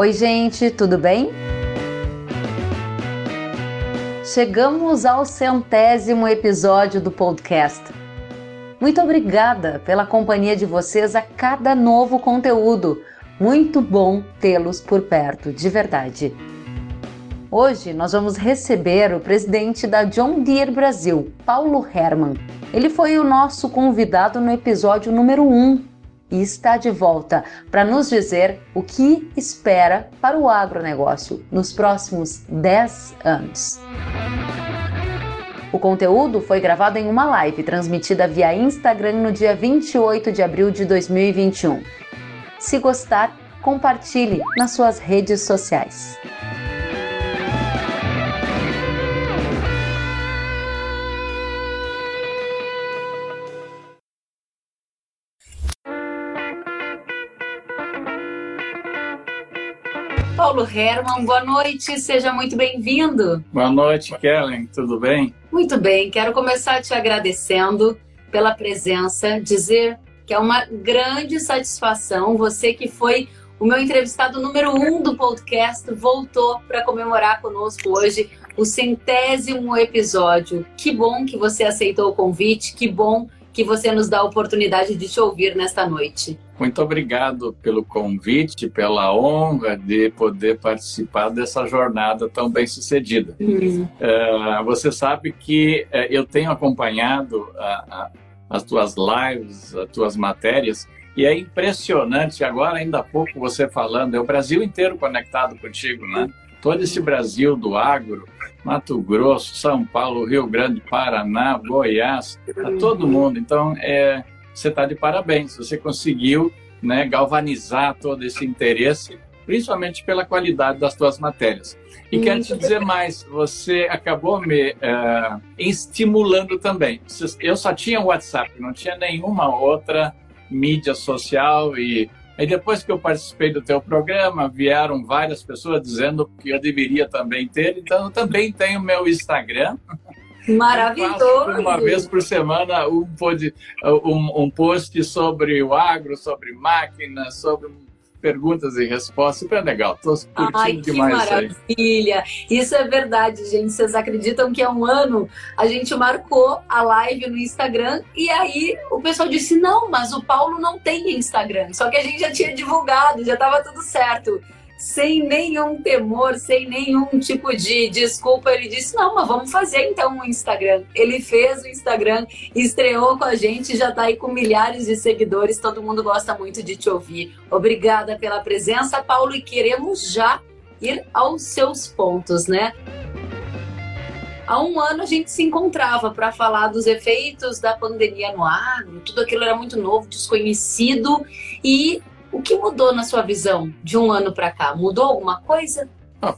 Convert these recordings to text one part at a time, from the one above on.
Oi, gente, tudo bem? Chegamos ao centésimo episódio do podcast. Muito obrigada pela companhia de vocês a cada novo conteúdo. Muito bom tê-los por perto, de verdade. Hoje nós vamos receber o presidente da John Deere Brasil, Paulo Herman. Ele foi o nosso convidado no episódio número 1 e está de volta para nos dizer o que espera para o agronegócio nos próximos 10 anos. O conteúdo foi gravado em uma live transmitida via Instagram no dia 28 de abril de 2021. Se gostar, compartilhe nas suas redes sociais. Paulo Herman, boa noite, seja muito bem-vindo. Boa noite, Kellen, tudo bem? Muito bem, quero começar te agradecendo pela presença, dizer que é uma grande satisfação você que foi o meu entrevistado número um do podcast voltou para comemorar conosco hoje o centésimo episódio. Que bom que você aceitou o convite, que bom que você nos dá a oportunidade de te ouvir nesta noite. Muito obrigado pelo convite, pela honra de poder participar dessa jornada tão bem sucedida. Uhum. Uh, você sabe que uh, eu tenho acompanhado as tuas lives, as tuas matérias, e é impressionante. Agora, ainda há pouco, você falando, é o Brasil inteiro conectado contigo, né? Todo esse Brasil do agro, Mato Grosso, São Paulo, Rio Grande, Paraná, Goiás, tá todo mundo. Então, é, você está de parabéns. Você conseguiu né, galvanizar todo esse interesse, principalmente pela qualidade das suas matérias. E Muito quero te dizer mais, você acabou me uh, estimulando também. Eu só tinha WhatsApp, não tinha nenhuma outra mídia social e Aí depois que eu participei do teu programa, vieram várias pessoas dizendo que eu deveria também ter, então eu também tenho meu Instagram. Maravilhoso! Uma vez por semana um, um, um post sobre o agro, sobre máquinas, sobre perguntas e respostas, super legal. Tô curtindo Ai, que demais maravilha! Aí. Isso é verdade, gente. Vocês acreditam que há um ano a gente marcou a live no Instagram e aí o pessoal disse: não, mas o Paulo não tem Instagram. Só que a gente já tinha divulgado, já estava tudo certo sem nenhum temor, sem nenhum tipo de desculpa, ele disse: Não, mas vamos fazer então um Instagram. Ele fez o Instagram, estreou com a gente, já está aí com milhares de seguidores. Todo mundo gosta muito de te ouvir. Obrigada pela presença, Paulo, e queremos já ir aos seus pontos, né? Há um ano a gente se encontrava para falar dos efeitos da pandemia no agro, tudo aquilo era muito novo, desconhecido e o que mudou na sua visão de um ano para cá? Mudou alguma coisa?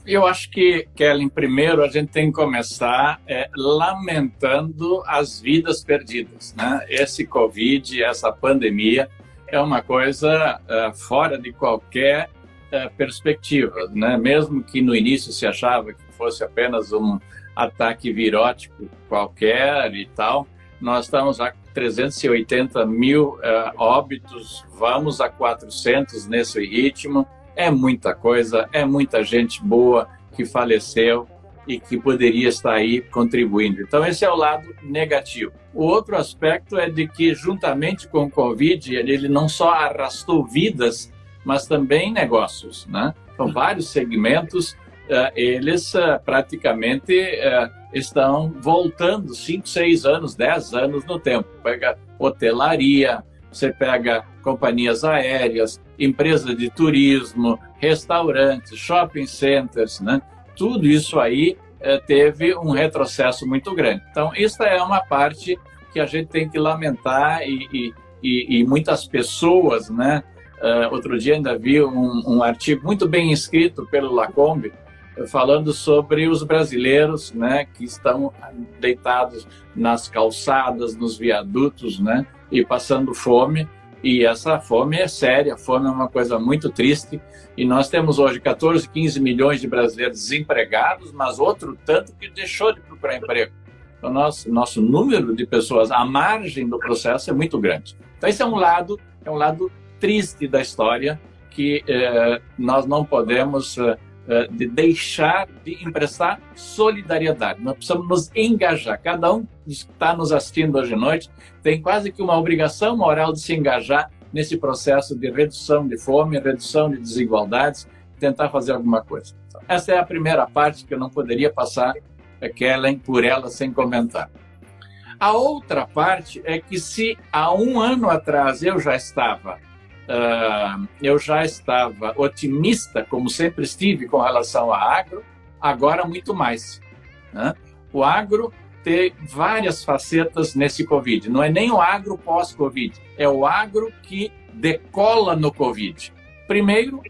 Eu acho que, Kellen, primeiro a gente tem que começar é, lamentando as vidas perdidas. Né? Esse Covid, essa pandemia, é uma coisa é, fora de qualquer é, perspectiva. Né? Mesmo que no início se achava que fosse apenas um ataque virótico qualquer e tal, nós estamos há 380 mil uh, óbitos, vamos a 400 nesse ritmo. É muita coisa, é muita gente boa que faleceu e que poderia estar aí contribuindo. Então, esse é o lado negativo. O outro aspecto é de que, juntamente com o Covid, ele não só arrastou vidas, mas também negócios. Né? Então, vários segmentos, eles uh, praticamente estão voltando 5, 6 anos, 10 anos no tempo. Pega hotelaria, você pega companhias aéreas, empresas de turismo, restaurantes, shopping centers, né? Tudo isso aí é, teve um retrocesso muito grande. Então, isso é uma parte que a gente tem que lamentar e, e, e muitas pessoas, né? Uh, outro dia ainda vi um, um artigo muito bem escrito pelo Lacombe, falando sobre os brasileiros, né, que estão deitados nas calçadas, nos viadutos, né, e passando fome. E essa fome é séria, a fome é uma coisa muito triste. E nós temos hoje 14, 15 milhões de brasileiros desempregados, mas outro tanto que deixou de procurar emprego. Então, nosso, nosso número de pessoas à margem do processo é muito grande. Então, esse é um lado, é um lado triste da história que eh, nós não podemos eh, de deixar de emprestar solidariedade. Nós precisamos nos engajar. Cada um que está nos assistindo hoje à noite tem quase que uma obrigação moral de se engajar nesse processo de redução de fome, redução de desigualdades, tentar fazer alguma coisa. Essa é a primeira parte que eu não poderia passar Kellen por ela sem comentar. A outra parte é que se há um ano atrás eu já estava uh, eu já estava otimista, como sempre estive com relação ao agro, agora muito mais. Né? O agro tem várias facetas nesse Covid. Não é nem o agro pós-Covid, é o agro que decola no Covid. Primeiro,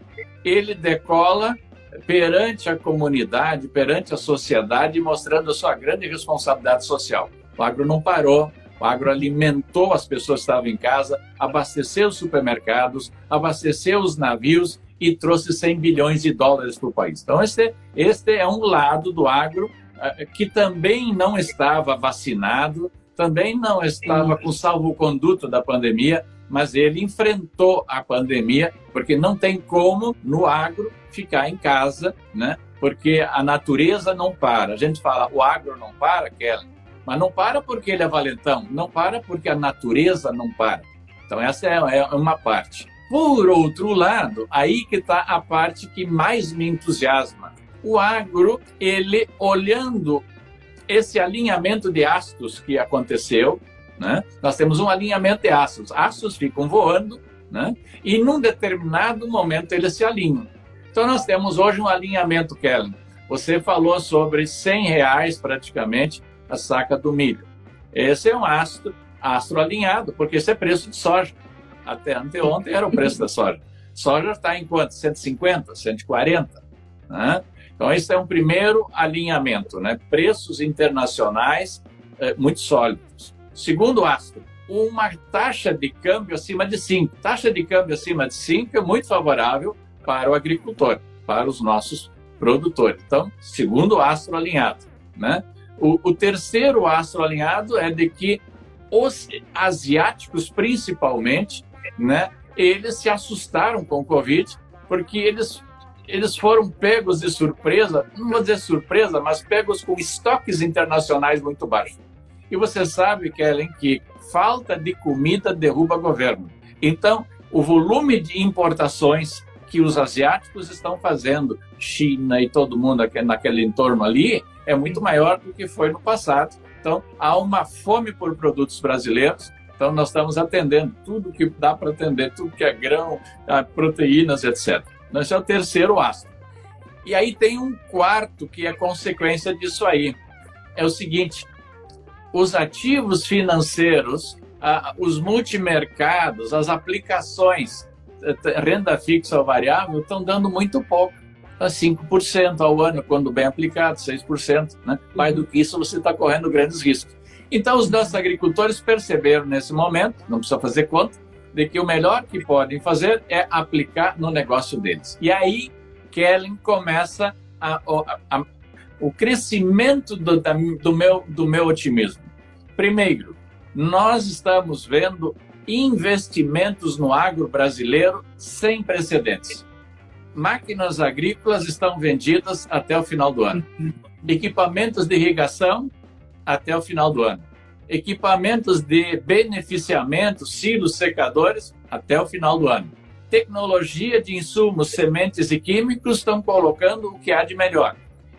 ele decola perante a comunidade, perante a sociedade, mostrando a sua grande responsabilidade social. O agro não parou, o agro alimentou as pessoas que estavam em casa, abasteceu os supermercados, abasteceu os navios e trouxe 100 bilhões de dólares para o país. Então, este, este é um lado do agro uh, que também não estava vacinado, também não estava com salvo-conduto da pandemia, mas ele enfrentou a pandemia, porque não tem como no agro ficar em casa, né? Porque a natureza não para. A gente fala, o agro não para, Kelly, mas não para porque ele é valentão, não para porque a natureza não para. Então, essa é, é uma parte. Por outro lado, aí que está a parte que mais me entusiasma. O agro, ele olhando esse alinhamento de astros que aconteceu, né? nós temos um alinhamento de astros. Astros ficam voando, né? e num determinado momento eles se alinham. Então, nós temos hoje um alinhamento, Kellen. Você falou sobre 100 reais praticamente a saca do milho. Esse é um astro, astro alinhado, porque esse é preço de soja. Até anteontem era o preço da soja. Soja está em quanto? 150, 140? Né? Então, esse é um primeiro alinhamento, né? preços internacionais eh, muito sólidos. Segundo astro, uma taxa de câmbio acima de 5. Taxa de câmbio acima de 5 é muito favorável para o agricultor, para os nossos produtores. Então, segundo astro alinhado. Né? O, o terceiro astro alinhado é de que os asiáticos, principalmente, né, eles se assustaram com o Covid, porque eles, eles foram pegos de surpresa, não vou dizer surpresa, mas pegos com estoques internacionais muito baixos. E você sabe, Kellen, que falta de comida derruba governo. Então, o volume de importações que os asiáticos estão fazendo, China e todo mundo naquele entorno ali, é muito maior do que foi no passado. Então, há uma fome por produtos brasileiros. Então, nós estamos atendendo tudo que dá para atender, tudo que é grão, ah, proteínas, etc. Esse é o terceiro astro. E aí tem um quarto que é consequência disso aí. É o seguinte: os ativos financeiros, ah, os multimercados, as aplicações, eh, renda fixa ou variável, estão dando muito pouco a 5% ao ano, quando bem aplicado, 6%. Né? Mais do que isso, você está correndo grandes riscos. Então, os nossos agricultores perceberam nesse momento, não precisa fazer conta, de que o melhor que podem fazer é aplicar no negócio deles. E aí, Kellen começa a, a, a, o crescimento do, da, do, meu, do meu otimismo. Primeiro, nós estamos vendo investimentos no agro brasileiro sem precedentes máquinas agrícolas estão vendidas até o final do ano. Equipamentos de irrigação até o final do ano. Equipamentos de beneficiamento, silos secadores até o final do ano. Tecnologia de insumos, sementes e químicos estão colocando o que há de melhor.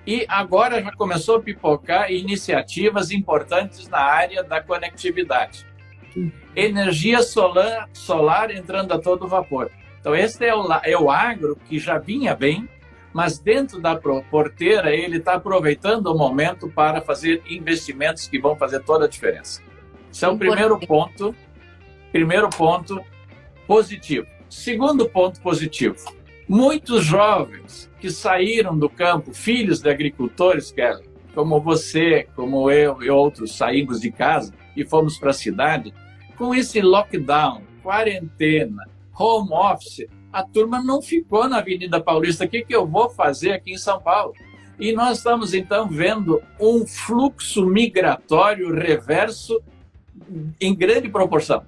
E agora já começou a pipocar iniciativas importantes na área da conectividade. Energia solar, solar entrando a todo vapor. Então, esse é o, é o agro que já vinha bem, mas dentro da porteira ele está aproveitando o momento para fazer investimentos que vão fazer toda a diferença. Esse é o primeiro ponto, primeiro ponto positivo. Segundo ponto positivo, muitos jovens que saíram do campo, filhos de agricultores, Kelly, como você, como eu e outros, saímos de casa e fomos para a cidade, com esse lockdown, quarentena, home office, a turma não ficou na Avenida Paulista. O que, que eu vou fazer aqui em São Paulo? E nós estamos então vendo um fluxo migratório reverso em grande proporção.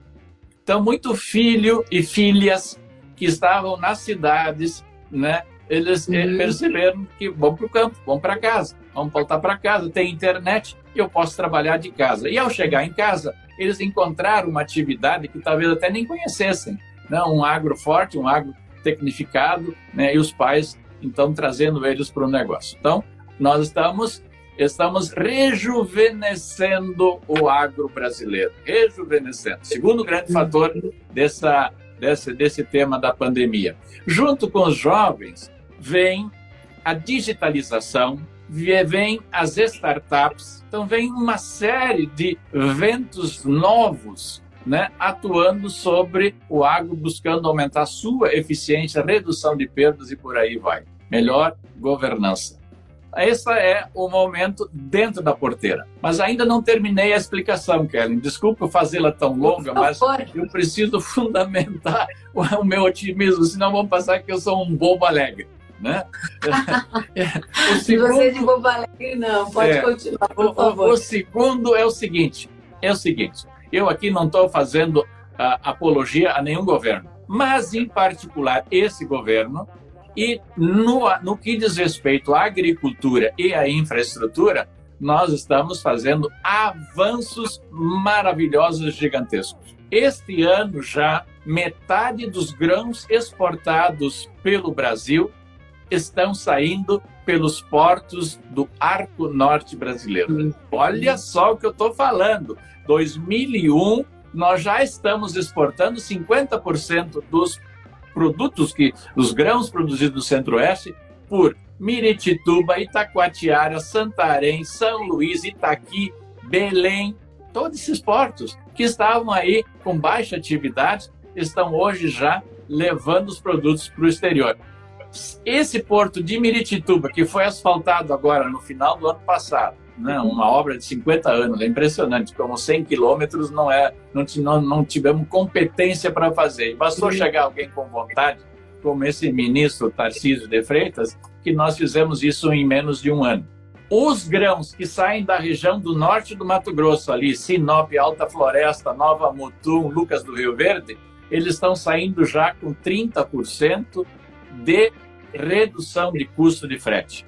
Então, muito filho e filhas que estavam nas cidades, né? Eles eh, uhum. perceberam que vão para o campo, vão para casa, vão voltar para casa, tem internet, eu posso trabalhar de casa. E ao chegar em casa, eles encontraram uma atividade que talvez até nem conhecessem, né? um agro forte, um agro tecnificado, né? e os pais, então, trazendo eles para o negócio. Então, nós estamos estamos rejuvenescendo o agro brasileiro, rejuvenescendo. Segundo grande fator dessa, desse, desse tema da pandemia. Junto com os jovens, vem a digitalização, vem as startups, então vem uma série de ventos novos né, atuando sobre o agro, buscando aumentar sua eficiência, redução de perdas e por aí vai. Melhor governança. Esse é o momento dentro da porteira. Mas ainda não terminei a explicação, Kellen. Desculpa fazê-la tão longa, mas eu preciso fundamentar o meu otimismo, senão vão passar que eu sou um bobo alegre. Né? o segundo, você é de bobo alegre, não. Pode é, continuar, por favor. O, o, segundo é o seguinte: é o seguinte. Eu aqui não estou fazendo uh, apologia a nenhum governo, mas em particular esse governo e no, no que diz respeito à agricultura e à infraestrutura, nós estamos fazendo avanços maravilhosos, gigantescos. Este ano já, metade dos grãos exportados pelo Brasil estão saindo pelos portos do Arco Norte brasileiro. Olha só o que eu estou falando. 2001, nós já estamos exportando 50% dos produtos que os grãos produzidos no Centro-Oeste por Miritituba, Itacoatiara, Santarém, São Luís, Itaqui, Belém, todos esses portos que estavam aí com baixa atividade estão hoje já levando os produtos para o exterior. Esse porto de Miritituba, que foi asfaltado agora no final do ano passado, né, uma obra de 50 anos, é impressionante, como 100 quilômetros não é, não, não, não tivemos competência para fazer. Bastou chegar alguém com vontade, como esse ministro Tarcísio de Freitas, que nós fizemos isso em menos de um ano. Os grãos que saem da região do norte do Mato Grosso, ali, Sinop, Alta Floresta, Nova Mutum, Lucas do Rio Verde, eles estão saindo já com 30% de redução de custo de frete.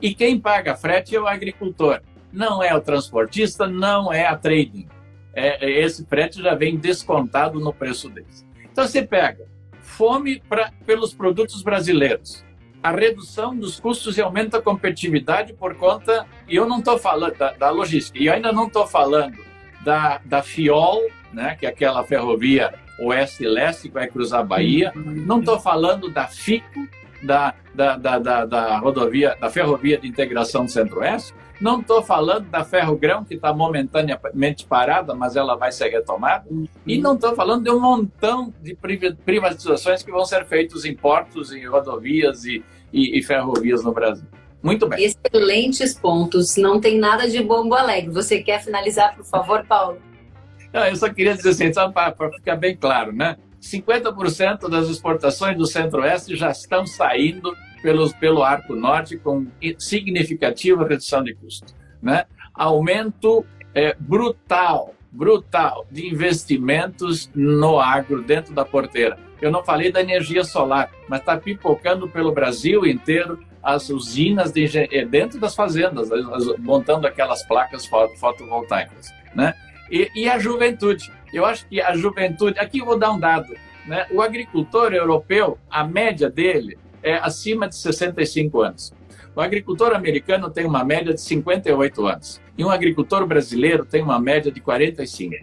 E quem paga frete é o agricultor, não é o transportista, não é a trading. É, é, esse frete já vem descontado no preço deles. Então você pega fome pra, pelos produtos brasileiros, a redução dos custos e aumenta a competitividade por conta, e eu não estou falando da, da, logística, e eu ainda não estou falando da, da FIOL, né, que é aquela ferrovia oeste-leste que vai cruzar a Bahia, uhum. não estou falando da FICO, da, da, da, da, da rodovia, da ferrovia de integração do Centro-Oeste. Não estou falando da Ferrogrão, que está momentaneamente parada, mas ela vai ser retomada. E não estou falando de um montão de privatizações que vão ser feitos em portos, em rodovias e, e, e ferrovias no Brasil. Muito bem. Excelentes pontos. Não tem nada de bombo alegre. Você quer finalizar, por favor, Paulo? Não, eu só queria dizer assim, para ficar bem claro, né? 50% das exportações do Centro-Oeste já estão saindo pelos, pelo Arco Norte com significativa redução de custo. Né? Aumento é, brutal, brutal de investimentos no agro dentro da porteira. Eu não falei da energia solar, mas está pipocando pelo Brasil inteiro as usinas de, é, dentro das fazendas, montando aquelas placas fotovoltaicas. Né? E, e, a juventude. Eu acho que a juventude. Aqui eu vou dar um dado. Né? O agricultor europeu, a média dele é acima de 65 anos. O agricultor americano tem uma média de 58 anos. E um agricultor brasileiro tem uma média de 45.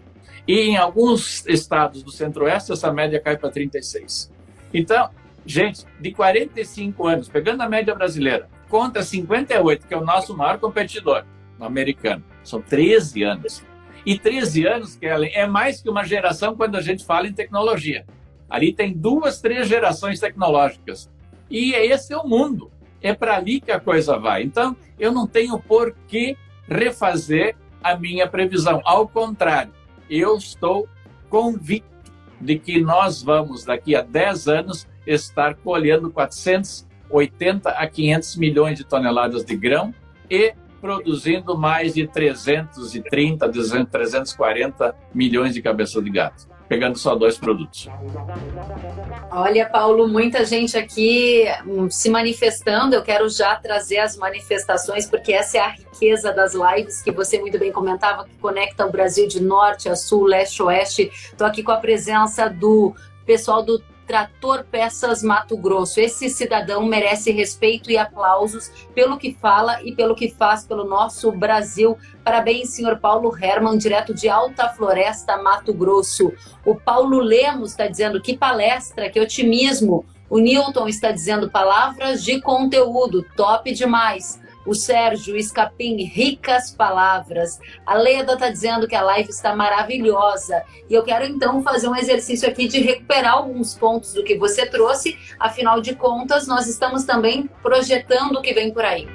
E em alguns estados do centro-oeste, essa média cai para 36. Então, gente, de 45 anos, pegando a média brasileira, contra 58, que é o nosso maior competidor, o americano, são 13 anos. E 13 anos, Kellen, é mais que uma geração quando a gente fala em tecnologia. Ali tem duas, três gerações tecnológicas. E esse é o mundo. É para ali que a coisa vai. Então, eu não tenho por que refazer a minha previsão. Ao contrário, eu estou convicto de que nós vamos, daqui a 10 anos, estar colhendo 480 a 500 milhões de toneladas de grão e produzindo mais de 330, 340 milhões de cabeças de gato. pegando só dois produtos. Olha, Paulo, muita gente aqui hum, se manifestando. Eu quero já trazer as manifestações, porque essa é a riqueza das lives que você muito bem comentava, que conecta o Brasil de norte a sul, leste oeste. Estou aqui com a presença do pessoal do Trator Peças Mato Grosso. Esse cidadão merece respeito e aplausos pelo que fala e pelo que faz pelo nosso Brasil. Parabéns, senhor Paulo Herman, direto de Alta Floresta, Mato Grosso. O Paulo Lemos está dizendo que palestra, que otimismo. O Newton está dizendo palavras de conteúdo, top demais o Sérgio Escapim, ricas palavras. A Leda está dizendo que a live está maravilhosa. E eu quero então fazer um exercício aqui de recuperar alguns pontos do que você trouxe. Afinal de contas, nós estamos também projetando o que vem por aí.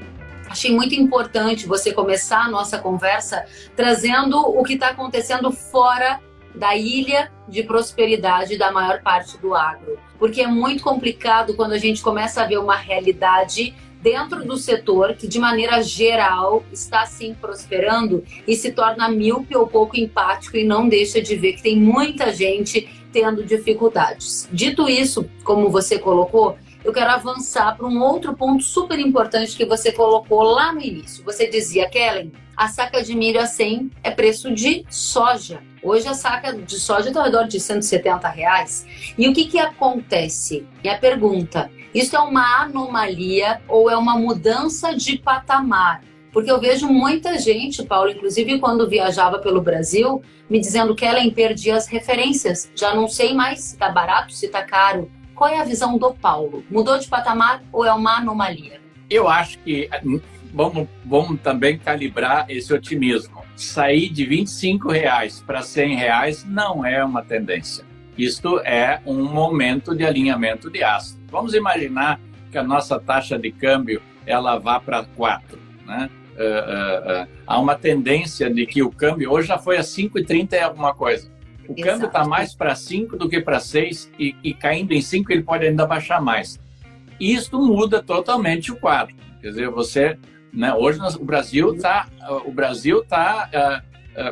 Achei muito importante você começar a nossa conversa trazendo o que está acontecendo fora da ilha de prosperidade da maior parte do agro. Porque é muito complicado quando a gente começa a ver uma realidade dentro do setor que, de maneira geral, está sim prosperando e se torna míope ou pouco empático e não deixa de ver que tem muita gente tendo dificuldades. Dito isso, como você colocou, eu quero avançar para um outro ponto super importante que você colocou lá no início. Você dizia, Kellen, a saca de milho a 100 é preço de soja. Hoje a saca de soja está ao redor de 170 reais. E o que, que acontece? E a pergunta: isso é uma anomalia ou é uma mudança de patamar? Porque eu vejo muita gente, Paulo, inclusive quando viajava pelo Brasil, me dizendo que ela perdia as referências. Já não sei mais se está barato, se está caro. Qual é a visão do Paulo? Mudou de patamar ou é uma anomalia? Eu acho que vamos, vamos também calibrar esse otimismo. Sair de 25 reais para 100 reais não é uma tendência. Isto é um momento de alinhamento de astros. Vamos imaginar que a nossa taxa de câmbio ela vá para 4, né? Uh, uh, uh, há uma tendência de que o câmbio hoje já foi a 5,30 e alguma coisa. O Exato. câmbio está mais para 5 do que para 6 e, e, caindo em 5 ele pode ainda baixar mais. Isto muda totalmente o quadro. Quer dizer, você, né, hoje o Brasil está o Brasil tá é,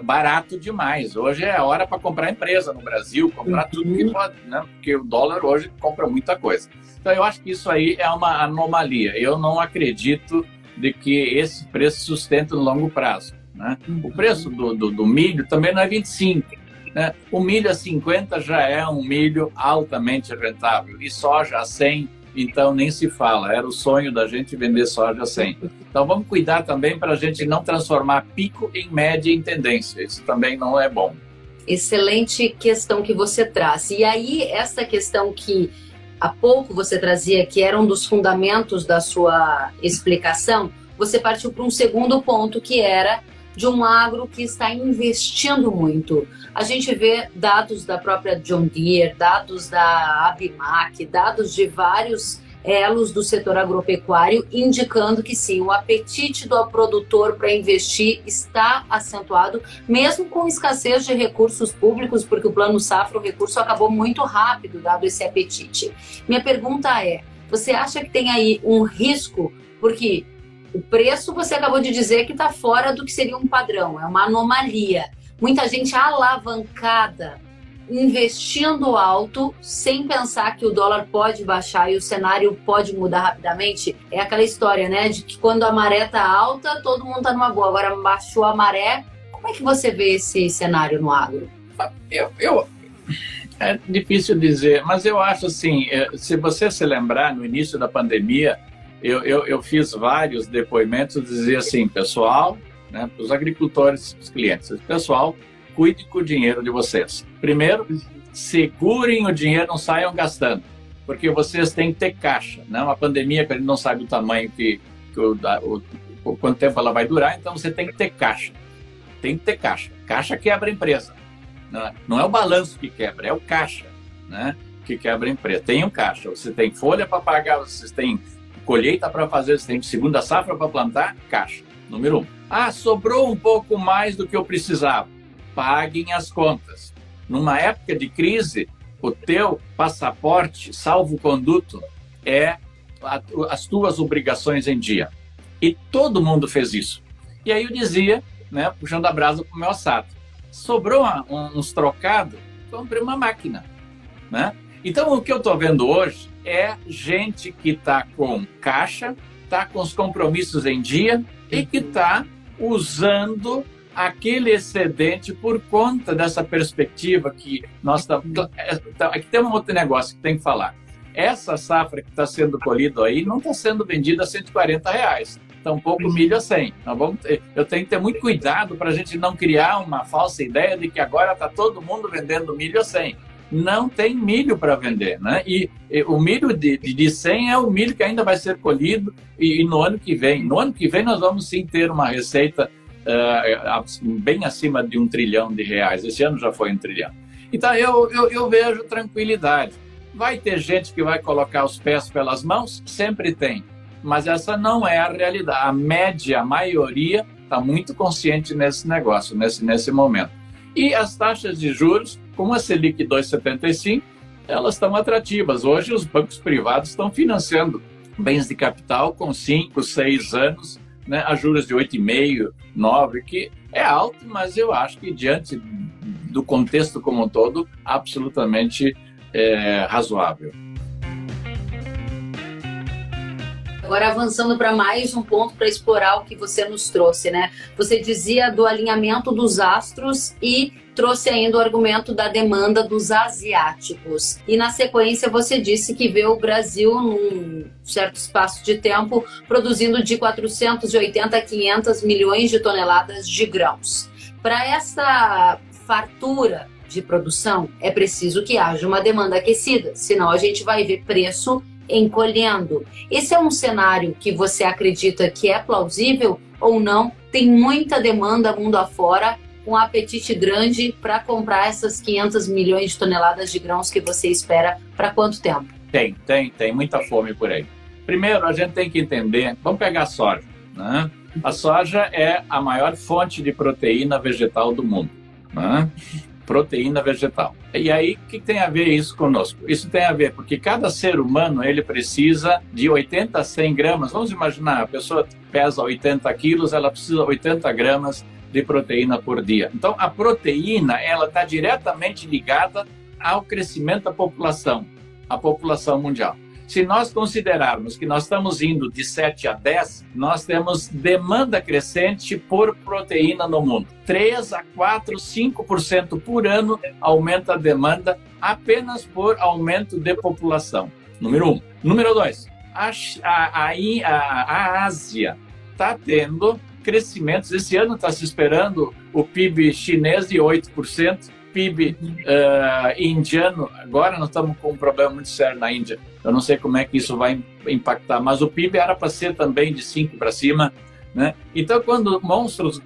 barato demais. Hoje é a hora para comprar empresa no Brasil, comprar tudo que uhum. pode, né? Porque o dólar hoje compra muita coisa. Então eu acho que isso aí é uma anomalia. Eu não acredito de que esse preço sustente no longo prazo. Né? O preço do, do, do milho também não é 25. Né? O milho a 50 já é um milho altamente rentável e soja a 100 então nem se fala. Era o sonho da gente vender soja sem. Então vamos cuidar também para a gente não transformar pico em média em tendência. Isso também não é bom. Excelente questão que você traz. E aí, essa questão que há pouco você trazia, que era um dos fundamentos da sua explicação, você partiu para um segundo ponto, que era de um agro que está investindo muito. A gente vê dados da própria John Deere, dados da Abimac, dados de vários elos do setor agropecuário, indicando que sim, o apetite do produtor para investir está acentuado, mesmo com escassez de recursos públicos, porque o Plano Safra, o recurso acabou muito rápido, dado esse apetite. Minha pergunta é: você acha que tem aí um risco? Porque o preço, você acabou de dizer que está fora do que seria um padrão, é uma anomalia. Muita gente alavancada, investindo alto, sem pensar que o dólar pode baixar e o cenário pode mudar rapidamente. É aquela história, né? De que quando a maré está alta, todo mundo está numa boa. Agora baixou a maré. Como é que você vê esse cenário no agro? Eu, eu, é difícil dizer, mas eu acho assim, é, se você se lembrar, no início da pandemia, eu, eu, eu fiz vários depoimentos, dizia assim, pessoal, né, para os agricultores, os clientes, pessoal, cuide com o dinheiro de vocês. Primeiro, segurem o dinheiro, não saiam gastando, porque vocês têm que ter caixa. Né? Uma pandemia que a gente não sabe o tamanho que, que o, o, o, quanto tempo ela vai durar, então você tem que ter caixa. Tem que ter caixa. Caixa quebra a empresa. Não é, não é o balanço que quebra, é o caixa, né? Que quebra a empresa. Tem um caixa. Você tem folha para pagar, vocês têm colheita para fazer, você tem segunda safra para plantar, caixa. Número um. Ah, sobrou um pouco mais do que eu precisava. Paguem as contas. Numa época de crise, o teu passaporte, salvo-conduto, é as tuas obrigações em dia. E todo mundo fez isso. E aí eu dizia, né, puxando a brasa para o meu assado, sobrou uns trocados, compre uma máquina. Né? Então, o que eu estou vendo hoje é gente que está com caixa, está com os compromissos em dia e que está usando aquele excedente por conta dessa perspectiva que nós estamos. É, tá, aqui tem um outro negócio que tem que falar. Essa safra que está sendo colhida aí não está sendo vendida a 140 reais. Tampouco milho a 100. Nós vamos ter, eu tenho que ter muito cuidado para a gente não criar uma falsa ideia de que agora está todo mundo vendendo milho a 100 não tem milho para vender, né? E, e, o milho de, de 100 é o milho que ainda vai ser colhido e, e, no ano que vem. No ano que vem nós vamos sim ter uma receita uh, bem acima de um trilhão de reais. Esse ano já foi um trilhão. Então eu, eu, eu vejo tranquilidade. Vai ter gente que vai colocar os pés pelas mãos? Sempre tem. Mas essa não é a realidade. A média, a maioria, está muito consciente nesse negócio, nesse, nesse momento. E as taxas de juros, como a Selic 2,75, elas estão atrativas. Hoje, os bancos privados estão financiando bens de capital com 5, 6 anos, né, a juros de 8,5, 9, que é alto, mas eu acho que, diante do contexto como um todo, absolutamente é, razoável. Agora avançando para mais um ponto para explorar o que você nos trouxe, né? Você dizia do alinhamento dos astros e trouxe ainda o argumento da demanda dos asiáticos. E na sequência você disse que vê o Brasil num certo espaço de tempo produzindo de 480 a 500 milhões de toneladas de grãos. Para essa fartura de produção, é preciso que haja uma demanda aquecida, senão a gente vai ver preço encolhendo. Esse é um cenário que você acredita que é plausível ou não? Tem muita demanda mundo afora, um apetite grande para comprar essas 500 milhões de toneladas de grãos que você espera para quanto tempo? Tem, tem, tem muita fome por aí. Primeiro, a gente tem que entender, vamos pegar a soja, né? A soja é a maior fonte de proteína vegetal do mundo. Né? Proteína vegetal. E aí, o que tem a ver isso conosco? Isso tem a ver porque cada ser humano ele precisa de 80 a 100 gramas. Vamos imaginar, a pessoa pesa 80 quilos, ela precisa de 80 gramas de proteína por dia. Então, a proteína ela está diretamente ligada ao crescimento da população, a população mundial. Se nós considerarmos que nós estamos indo de 7 a 10, nós temos demanda crescente por proteína no mundo. 3 a 4, 5% por ano aumenta a demanda apenas por aumento de população. Número 1. Um. Número 2. A, a, a, a Ásia está tendo crescimentos. Esse ano está se esperando o PIB chinês de 8%, PIB uh, eh, indiano, agora nós estamos com um problema muito sério na Índia. Eu não sei como é que isso vai impactar, mas o PIB era para ser também de 5 para cima. Né? Então, quando monstros,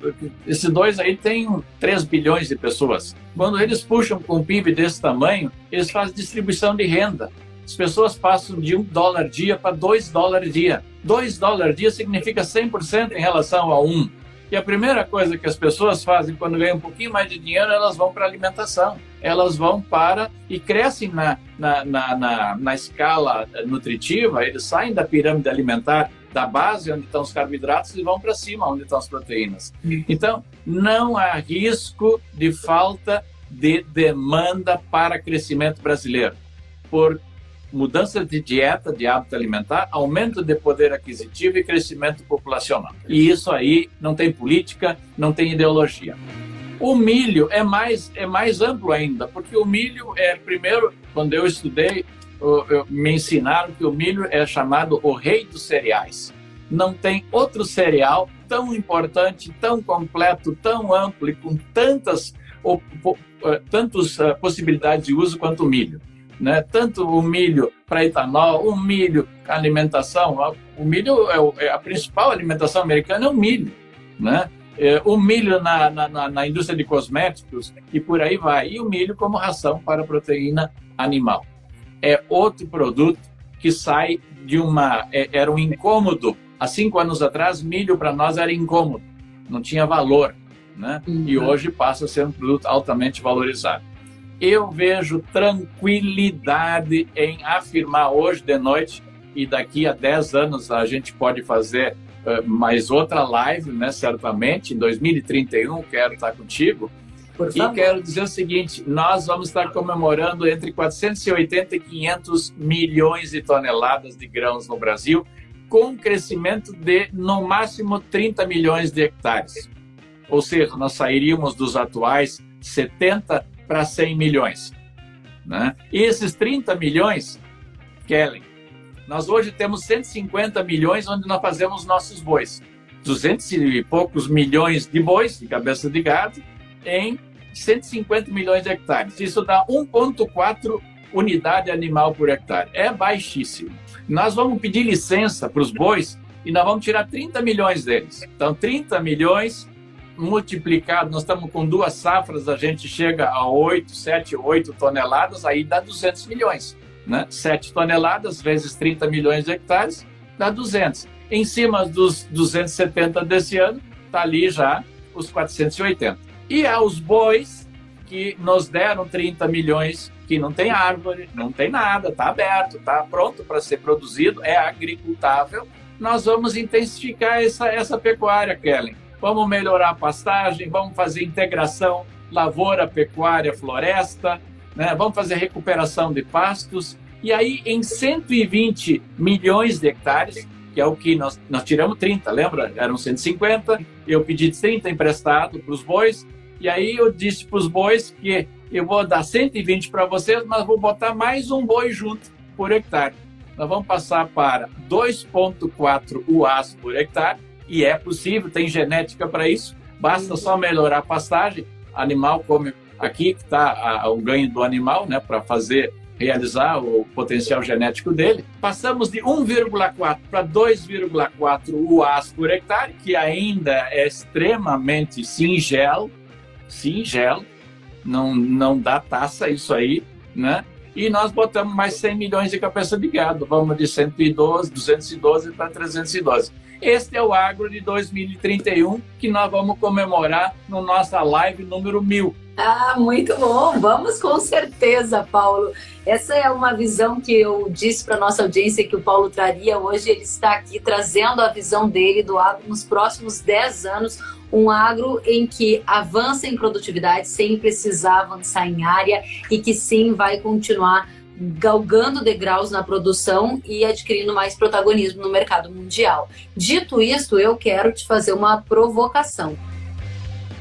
esses dois aí têm 3 bilhões de pessoas. Quando eles puxam com um PIB desse tamanho, eles fazem distribuição de renda. As pessoas passam de 1 dólar dia para 2 dólares dia. 2 dólares dia significa 100% em relação a 1. E a primeira coisa que as pessoas fazem quando ganham um pouquinho mais de dinheiro, elas vão para a alimentação. Elas vão para e crescem na, na, na, na, na escala nutritiva, eles saem da pirâmide alimentar da base, onde estão os carboidratos, e vão para cima, onde estão as proteínas. Então, não há risco de falta de demanda para crescimento brasileiro. Por mudança de dieta, de hábito alimentar, aumento de poder aquisitivo e crescimento populacional. E isso aí não tem política, não tem ideologia. O milho é mais, é mais amplo ainda, porque o milho é, primeiro, quando eu estudei, eu, eu, me ensinaram que o milho é chamado o rei dos cereais. Não tem outro cereal tão importante, tão completo, tão amplo e com tantas, ou, tantas uh, possibilidades de uso quanto o milho né? Tanto o milho para etanol, o milho alimentação, o milho é, é a principal alimentação americana é o milho, né? É, o milho na, na, na, indústria de cosméticos e por aí vai. E o milho como ração para proteína animal. É outro produto que sai de uma. É, era um incômodo. Há cinco anos atrás, milho para nós era incômodo, não tinha valor. Né? Uhum. E hoje passa a ser um produto altamente valorizado eu vejo tranquilidade em afirmar hoje de noite e daqui a 10 anos a gente pode fazer uh, mais outra live, né, certamente, em 2031 quero estar contigo. E quero dizer o seguinte: nós vamos estar comemorando entre 480 e 500 milhões de toneladas de grãos no Brasil, com um crescimento de, no máximo, 30 milhões de hectares. Ou seja, nós sairíamos dos atuais 70 para 100 milhões. Né? E esses 30 milhões, Kellen, nós hoje temos 150 milhões onde nós fazemos nossos bois. 200 e poucos milhões de bois, de cabeça de gado, em 150 milhões de hectares. Isso dá 1,4 unidade animal por hectare. É baixíssimo. Nós vamos pedir licença para os bois e nós vamos tirar 30 milhões deles. Então, 30 milhões multiplicado, nós estamos com duas safras, a gente chega a 8, 7, 8 toneladas, aí dá 200 milhões. Né? 7 toneladas vezes 30 milhões de hectares, dá 200. Em cima dos 270 desse ano, está ali já os 480. E aos bois que nos deram 30 milhões, que não tem árvore, não tem nada, está aberto, está pronto para ser produzido, é agricultável, nós vamos intensificar essa, essa pecuária, Kellen. Vamos melhorar a pastagem, vamos fazer integração lavoura, pecuária, floresta, né? vamos fazer recuperação de pastos. E aí, em 120 milhões de hectares, que é o que nós, nós tiramos 30, lembra? Eram 150, eu pedi 30 emprestado para os bois, e aí eu disse para os bois que eu vou dar 120 para vocês, mas vou botar mais um boi junto por hectare. Nós vamos passar para 2,4 UAs por hectare, e é possível, tem genética para isso, basta só melhorar a pastagem, animal come aqui, que está o ganho do animal, né, para fazer realizar o potencial genético dele. Passamos de 1,4 para 2,4 UAs por hectare, que ainda é extremamente singelo, singelo, não, não dá taça isso aí, né? E nós botamos mais 100 milhões de cabeça de gado, vamos de 112, 212 para 312. Este é o Agro de 2031 que nós vamos comemorar no nossa live número 1000. Ah, muito bom. Vamos com certeza, Paulo. Essa é uma visão que eu disse para nossa audiência que o Paulo traria. Hoje ele está aqui trazendo a visão dele do agro nos próximos 10 anos. Um agro em que avança em produtividade sem precisar avançar em área e que sim vai continuar galgando degraus na produção e adquirindo mais protagonismo no mercado mundial. Dito isto, eu quero te fazer uma provocação.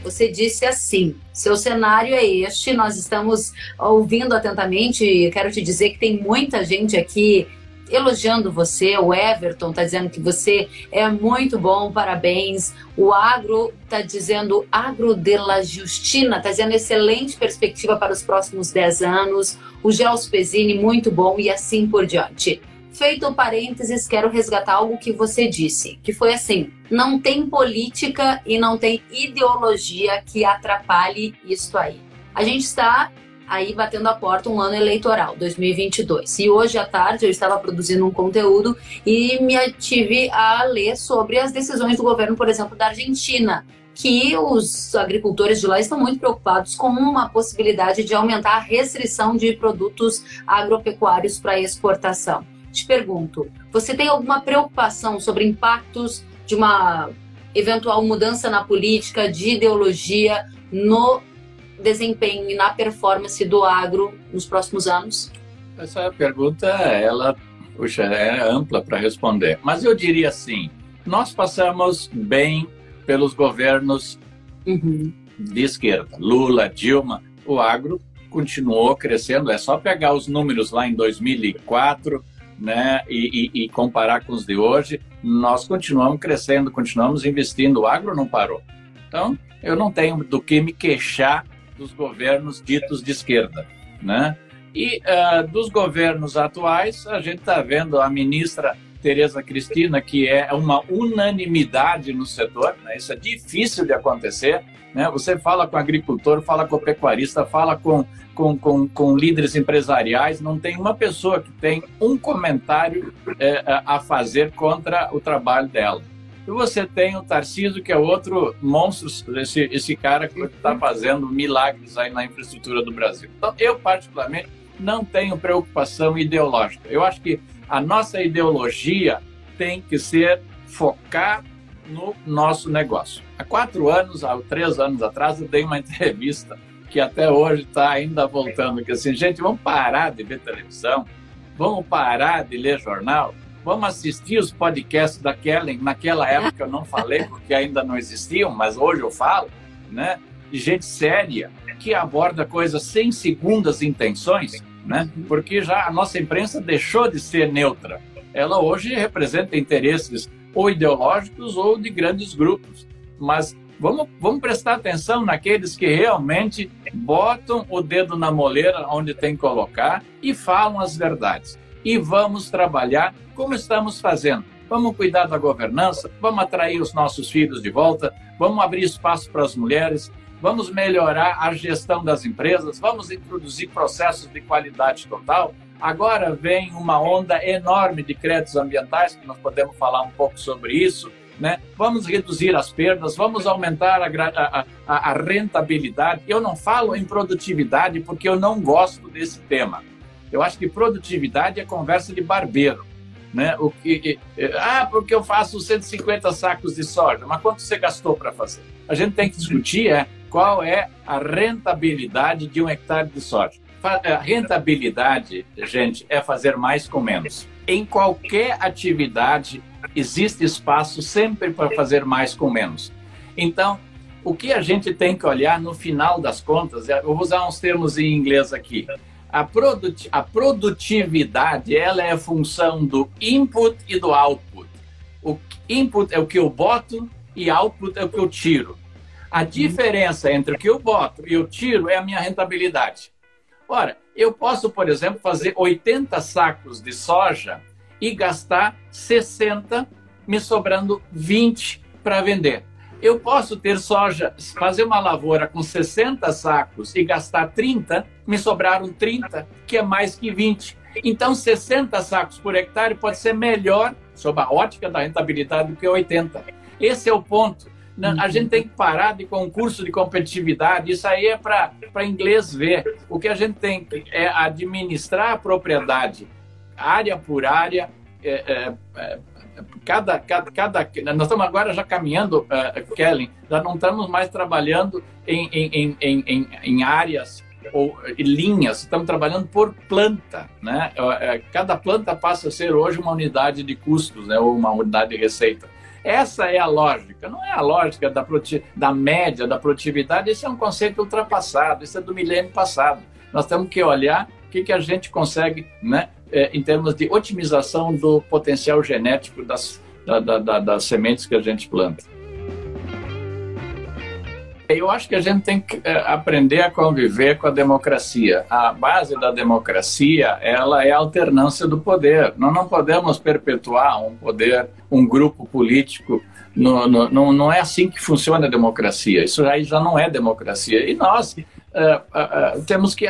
Você disse assim: seu cenário é este, nós estamos ouvindo atentamente. Quero te dizer que tem muita gente aqui elogiando você. O Everton está dizendo que você é muito bom, parabéns. O Agro está dizendo Agro de la Justina, está dizendo excelente perspectiva para os próximos 10 anos. O Pesini, muito bom, e assim por diante. Feito parênteses, quero resgatar algo que você disse, que foi assim: não tem política e não tem ideologia que atrapalhe isso aí. A gente está aí batendo a porta um ano eleitoral, 2022. E hoje à tarde eu estava produzindo um conteúdo e me tive a ler sobre as decisões do governo, por exemplo, da Argentina, que os agricultores de lá estão muito preocupados com uma possibilidade de aumentar a restrição de produtos agropecuários para exportação. Te pergunto, você tem alguma preocupação sobre impactos de uma eventual mudança na política, de ideologia, no desempenho e na performance do agro nos próximos anos? Essa pergunta, ela, puxa, é ampla para responder. Mas eu diria assim, nós passamos bem pelos governos uhum. de esquerda, Lula, Dilma, o agro continuou crescendo. É só pegar os números lá em 2004, né, e, e, e, comparar com os de hoje, nós continuamos crescendo, continuamos investindo. O agro não parou. Então, eu não tenho do que me queixar dos governos ditos de esquerda, né? E uh, dos governos atuais, a gente está vendo a ministra Tereza Cristina, que é uma unanimidade no setor, né? isso é difícil de acontecer. Né? Você fala com agricultor, fala com pecuarista, fala com, com, com, com líderes empresariais, não tem uma pessoa que tem um comentário é, a fazer contra o trabalho dela. E você tem o Tarcísio, que é outro monstro, esse, esse cara que está fazendo milagres aí na infraestrutura do Brasil. Então, eu, particularmente, não tenho preocupação ideológica. Eu acho que a nossa ideologia tem que ser focar no nosso negócio. Há quatro anos, há três anos atrás, eu dei uma entrevista que até hoje está ainda voltando, que assim, gente, vamos parar de ver televisão, vamos parar de ler jornal, vamos assistir os podcasts da Kellen. Naquela época eu não falei porque ainda não existiam, mas hoje eu falo, né? De gente séria que aborda coisas sem segundas intenções, né? Porque já a nossa imprensa deixou de ser neutra. Ela hoje representa interesses ou ideológicos ou de grandes grupos. Mas vamos, vamos prestar atenção naqueles que realmente botam o dedo na moleira onde tem que colocar e falam as verdades. E vamos trabalhar como estamos fazendo. Vamos cuidar da governança, vamos atrair os nossos filhos de volta, vamos abrir espaço para as mulheres, vamos melhorar a gestão das empresas, vamos introduzir processos de qualidade total. Agora vem uma onda enorme de créditos ambientais, que nós podemos falar um pouco sobre isso. Né? Vamos reduzir as perdas, vamos aumentar a, a, a, rentabilidade. Eu não falo em produtividade porque eu não gosto desse tema. Eu acho que produtividade é conversa de barbeiro. Né? O que, ah, porque eu faço 150 sacos de soja, mas quanto você gastou para fazer? A gente tem que discutir é qual é a rentabilidade de um hectare de soja. A rentabilidade, gente, é fazer mais com menos. Em qualquer atividade, existe espaço sempre para fazer mais com menos. Então, o que a gente tem que olhar no final das contas, eu vou usar uns termos em inglês aqui. A, produt a produtividade ela é função do input e do output. O input é o que eu boto e output é o que eu tiro. A diferença entre o que eu boto e eu tiro é a minha rentabilidade. Ora, eu posso, por exemplo, fazer 80 sacos de soja e gastar 60, me sobrando 20 para vender. Eu posso ter soja, fazer uma lavoura com 60 sacos e gastar 30, me sobraram 30, que é mais que 20. Então, 60 sacos por hectare pode ser melhor, sob a ótica da rentabilidade, do que 80. Esse é o ponto. A gente tem que parar de concurso de competitividade. Isso aí é para inglês ver. O que a gente tem que é administrar a propriedade área por área, é, é, é, cada, cada, cada, nós estamos agora já caminhando, uh, Kellen, já não estamos mais trabalhando em, em, em, em, em áreas ou linhas, estamos trabalhando por planta, né? É, cada planta passa a ser hoje uma unidade de custos, né? Ou uma unidade de receita. Essa é a lógica, não é a lógica da, da média, da produtividade, esse é um conceito ultrapassado, isso é do milênio passado. Nós temos que olhar o que, que a gente consegue, né, é, em termos de otimização do potencial genético das, da, da, das sementes que a gente planta. Eu acho que a gente tem que é, aprender a conviver com a democracia. A base da democracia, ela é a alternância do poder. Nós não podemos perpetuar um poder, um grupo político. No, no, não, não é assim que funciona a democracia. Isso aí já não é democracia. E nós uh, uh, uh, temos que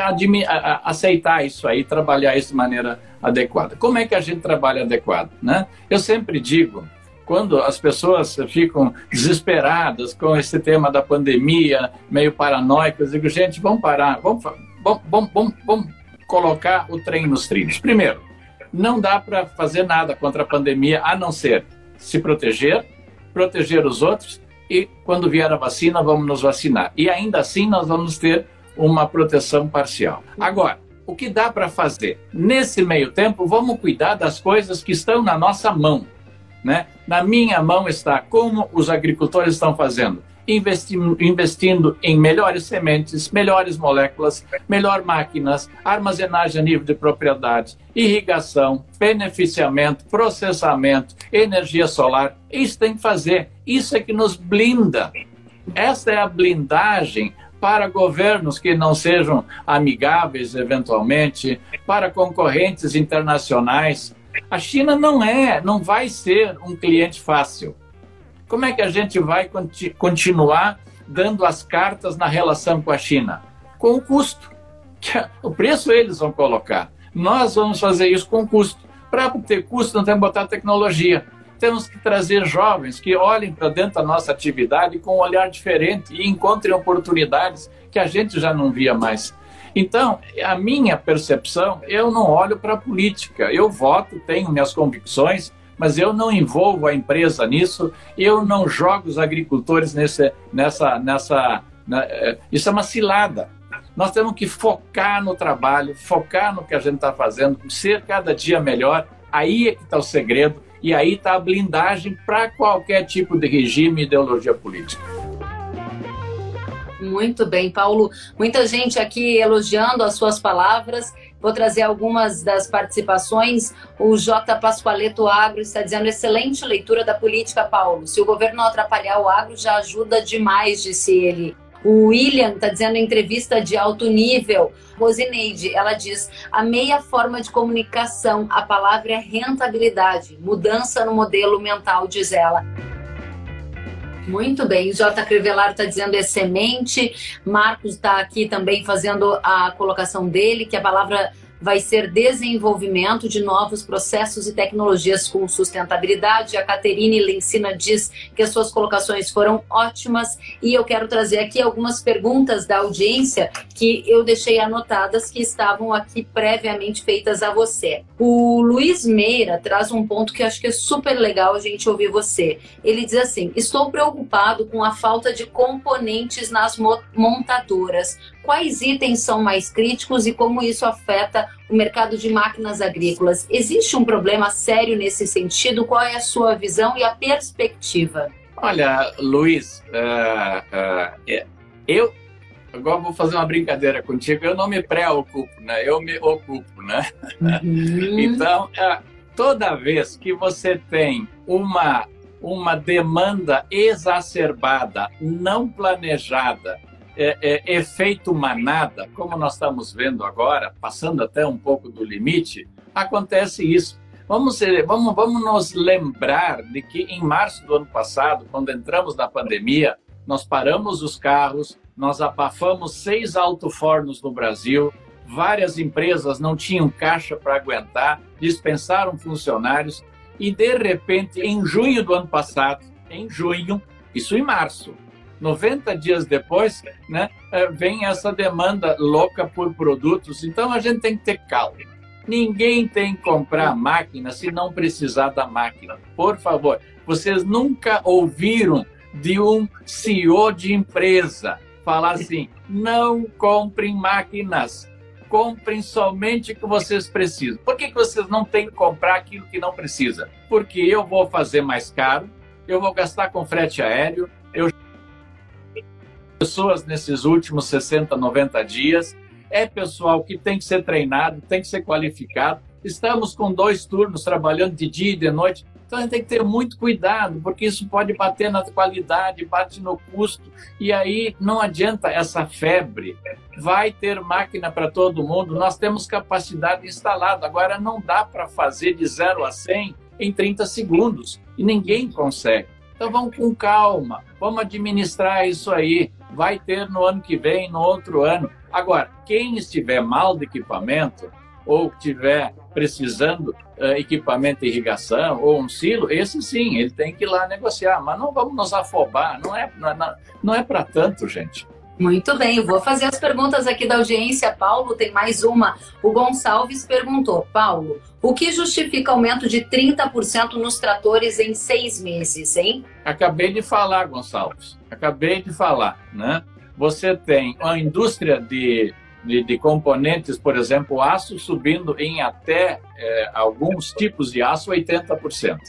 aceitar isso aí, trabalhar isso de maneira adequada. Como é que a gente trabalha adequado? Né? Eu sempre digo quando as pessoas ficam desesperadas com esse tema da pandemia, meio paranoicas, digo, gente, vamos parar, vamos, vamos, vamos, vamos colocar o trem nos trilhos. Primeiro, não dá para fazer nada contra a pandemia a não ser se proteger, proteger os outros e quando vier a vacina, vamos nos vacinar. E ainda assim nós vamos ter uma proteção parcial. Agora, o que dá para fazer? Nesse meio tempo, vamos cuidar das coisas que estão na nossa mão. Né? Na minha mão está como os agricultores estão fazendo. Investindo, investindo em melhores sementes, melhores moléculas, melhor máquinas, armazenagem a nível de propriedade, irrigação, beneficiamento, processamento, energia solar. Isso tem que fazer. Isso é que nos blinda. Essa é a blindagem para governos que não sejam amigáveis, eventualmente, para concorrentes internacionais a China não é, não vai ser um cliente fácil. Como é que a gente vai conti continuar dando as cartas na relação com a China? Com o custo. O preço eles vão colocar. Nós vamos fazer isso com custo. Para ter custo, não temos que botar tecnologia. Temos que trazer jovens que olhem para dentro da nossa atividade com um olhar diferente e encontrem oportunidades que a gente já não via mais. Então, a minha percepção, eu não olho para a política. Eu voto, tenho minhas convicções, mas eu não envolvo a empresa nisso, eu não jogo os agricultores nesse, nessa. nessa né, é, isso é uma cilada. Nós temos que focar no trabalho, focar no que a gente está fazendo, ser cada dia melhor. Aí é que está o segredo e aí está a blindagem para qualquer tipo de regime e ideologia política. Muito bem, Paulo. Muita gente aqui elogiando as suas palavras. Vou trazer algumas das participações. O J. Pascoaleto Agro está dizendo: excelente leitura da política, Paulo. Se o governo não atrapalhar o agro, já ajuda demais, disse ele. O William está dizendo entrevista de alto nível. Rosineide, ela diz: a meia forma de comunicação, a palavra é rentabilidade, mudança no modelo mental, diz ela. Muito bem, J. Crivellaro está dizendo é semente, Marcos está aqui também fazendo a colocação dele, que a palavra vai ser desenvolvimento de novos processos e tecnologias com sustentabilidade. A Caterine Lencina diz que as suas colocações foram ótimas e eu quero trazer aqui algumas perguntas da audiência que eu deixei anotadas que estavam aqui previamente feitas a você. O Luiz Meira traz um ponto que acho que é super legal a gente ouvir você. Ele diz assim: "Estou preocupado com a falta de componentes nas montadoras quais itens são mais críticos e como isso afeta o mercado de máquinas agrícolas. Existe um problema sério nesse sentido? Qual é a sua visão e a perspectiva? Olha, Luiz, uh, uh, eu agora vou fazer uma brincadeira contigo. Eu não me preocupo, né? Eu me ocupo, né? Uhum. então, uh, toda vez que você tem uma uma demanda exacerbada, não planejada, é, é, efeito manada, como nós estamos vendo agora, passando até um pouco do limite, acontece isso. Vamos, vamos, vamos nos lembrar de que em março do ano passado, quando entramos na pandemia, nós paramos os carros, nós abafamos seis alto-fornos no Brasil, várias empresas não tinham caixa para aguentar, dispensaram funcionários e, de repente, em junho do ano passado, em junho, isso em março, 90 dias depois, né, eh, vem essa demanda louca por produtos. Então a gente tem que ter calma. Ninguém tem que comprar máquina se não precisar da máquina. Por favor, vocês nunca ouviram de um CEO de empresa falar assim: não comprem máquinas, comprem somente o que vocês precisam. Por que, que vocês não têm que comprar aquilo que não precisa? Porque eu vou fazer mais caro, eu vou gastar com frete aéreo, eu pessoas nesses últimos 60, 90 dias. É pessoal que tem que ser treinado, tem que ser qualificado. Estamos com dois turnos trabalhando de dia e de noite. Então a gente tem que ter muito cuidado, porque isso pode bater na qualidade, bate no custo. E aí não adianta essa febre. Vai ter máquina para todo mundo, nós temos capacidade instalada. Agora não dá para fazer de 0 a 100 em 30 segundos. E ninguém consegue. Então vamos com calma, vamos administrar isso aí. Vai ter no ano que vem, no outro ano. Agora, quem estiver mal de equipamento ou estiver precisando uh, equipamento de irrigação ou um silo, esse sim, ele tem que ir lá negociar. Mas não vamos nos afobar, não é, não, é, não é para tanto, gente. Muito bem, eu vou fazer as perguntas aqui da audiência. Paulo, tem mais uma. O Gonçalves perguntou: Paulo, o que justifica aumento de 30% nos tratores em seis meses, hein? Acabei de falar, Gonçalves. Acabei de falar, né? Você tem a indústria de, de, de componentes, por exemplo, aço subindo em até é, alguns tipos de aço 80%.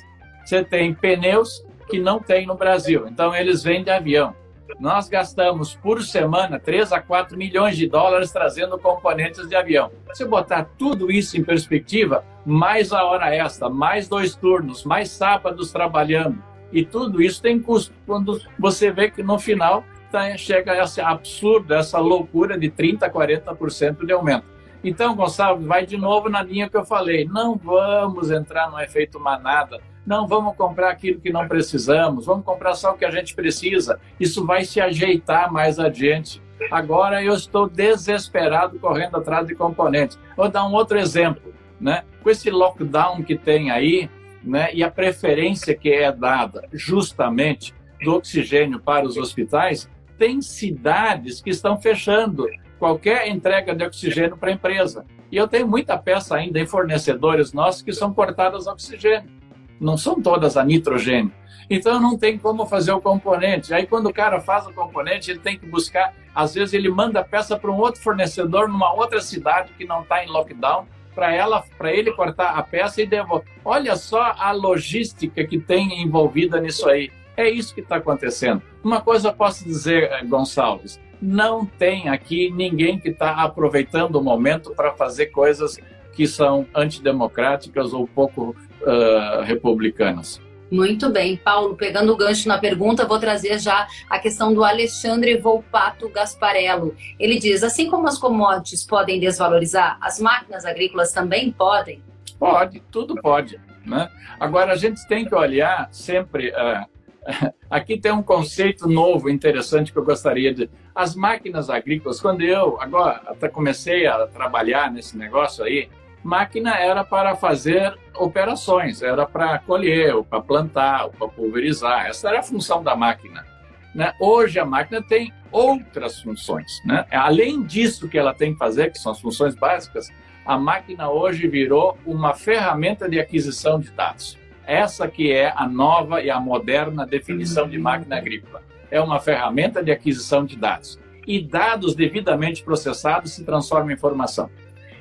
Você tem pneus que não tem no Brasil, então eles vêm de avião nós gastamos por semana 3 a 4 milhões de dólares trazendo componentes de avião. Se botar tudo isso em perspectiva, mais a hora extra, mais dois turnos, mais sábados trabalhando, e tudo isso tem custo. Quando você vê que no final tá, chega esse absurdo, essa loucura de 30%, 40% de aumento. Então, Gonçalves, vai de novo na linha que eu falei. Não vamos entrar no efeito manada não, vamos comprar aquilo que não precisamos, vamos comprar só o que a gente precisa. Isso vai se ajeitar mais adiante. Agora eu estou desesperado correndo atrás de componentes. Vou dar um outro exemplo, né? Com esse lockdown que tem aí, né, e a preferência que é dada justamente do oxigênio para os hospitais, tem cidades que estão fechando qualquer entrega de oxigênio para a empresa. E eu tenho muita peça ainda em fornecedores nossos que são cortadas oxigênio. Não são todas a nitrogênio. Então não tem como fazer o componente. Aí quando o cara faz o componente, ele tem que buscar, às vezes ele manda a peça para um outro fornecedor numa outra cidade que não está em lockdown, para ela, para ele cortar a peça e devolver. Olha só a logística que tem envolvida nisso aí. É isso que está acontecendo. Uma coisa eu posso dizer, eh, Gonçalves, não tem aqui ninguém que está aproveitando o momento para fazer coisas que são antidemocráticas ou pouco uh, republicanas. Muito bem, Paulo, pegando o gancho na pergunta, vou trazer já a questão do Alexandre Volpato Gasparello. Ele diz: assim como as commodities podem desvalorizar, as máquinas agrícolas também podem? Pode, tudo pode. Né? Agora, a gente tem que olhar sempre. Uh, aqui tem um conceito novo, interessante, que eu gostaria de. As máquinas agrícolas, quando eu agora até comecei a trabalhar nesse negócio aí, máquina era para fazer operações, era para colher, para plantar, para pulverizar. Essa era a função da máquina. Né? Hoje a máquina tem outras funções. Né? Além disso que ela tem que fazer, que são as funções básicas, a máquina hoje virou uma ferramenta de aquisição de dados. Essa que é a nova e a moderna definição de máquina agrícola. É uma ferramenta de aquisição de dados. E dados devidamente processados se transformam em informação.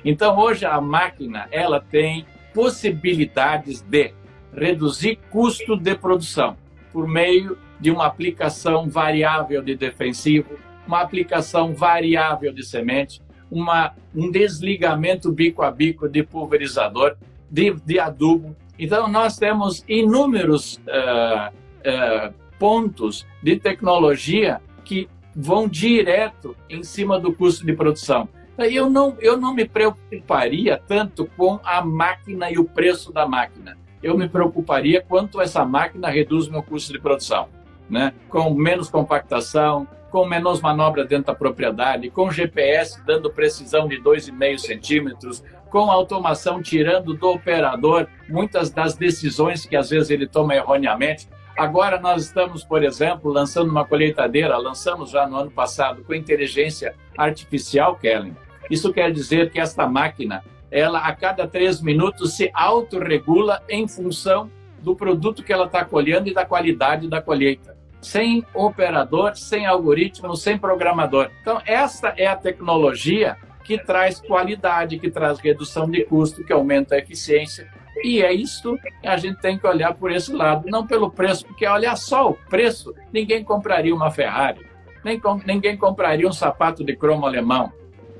Então, hoje a máquina ela tem possibilidades de reduzir custo de produção por meio de uma aplicação variável de defensivo, uma aplicação variável de semente, uma, um desligamento bico a bico de pulverizador, de, de adubo. Então, nós temos inúmeros uh, uh, pontos de tecnologia que vão direto em cima do custo de produção. Eu não, eu não me preocuparia tanto com a máquina e o preço da máquina. Eu me preocuparia quanto essa máquina reduz meu custo de produção. Né? Com menos compactação, com menos manobra dentro da propriedade, com GPS dando precisão de 2,5 centímetros, com automação tirando do operador muitas das decisões que às vezes ele toma erroneamente. Agora nós estamos, por exemplo, lançando uma colheitadeira, lançamos já no ano passado com inteligência artificial, Kellen, isso quer dizer que esta máquina, ela a cada três minutos se autorregula em função do produto que ela está colhendo e da qualidade da colheita. Sem operador, sem algoritmo, sem programador. Então, esta é a tecnologia que traz qualidade, que traz redução de custo, que aumenta a eficiência. E é isso que a gente tem que olhar por esse lado, não pelo preço, porque olha só o preço, ninguém compraria uma Ferrari, nem com, ninguém compraria um sapato de cromo alemão,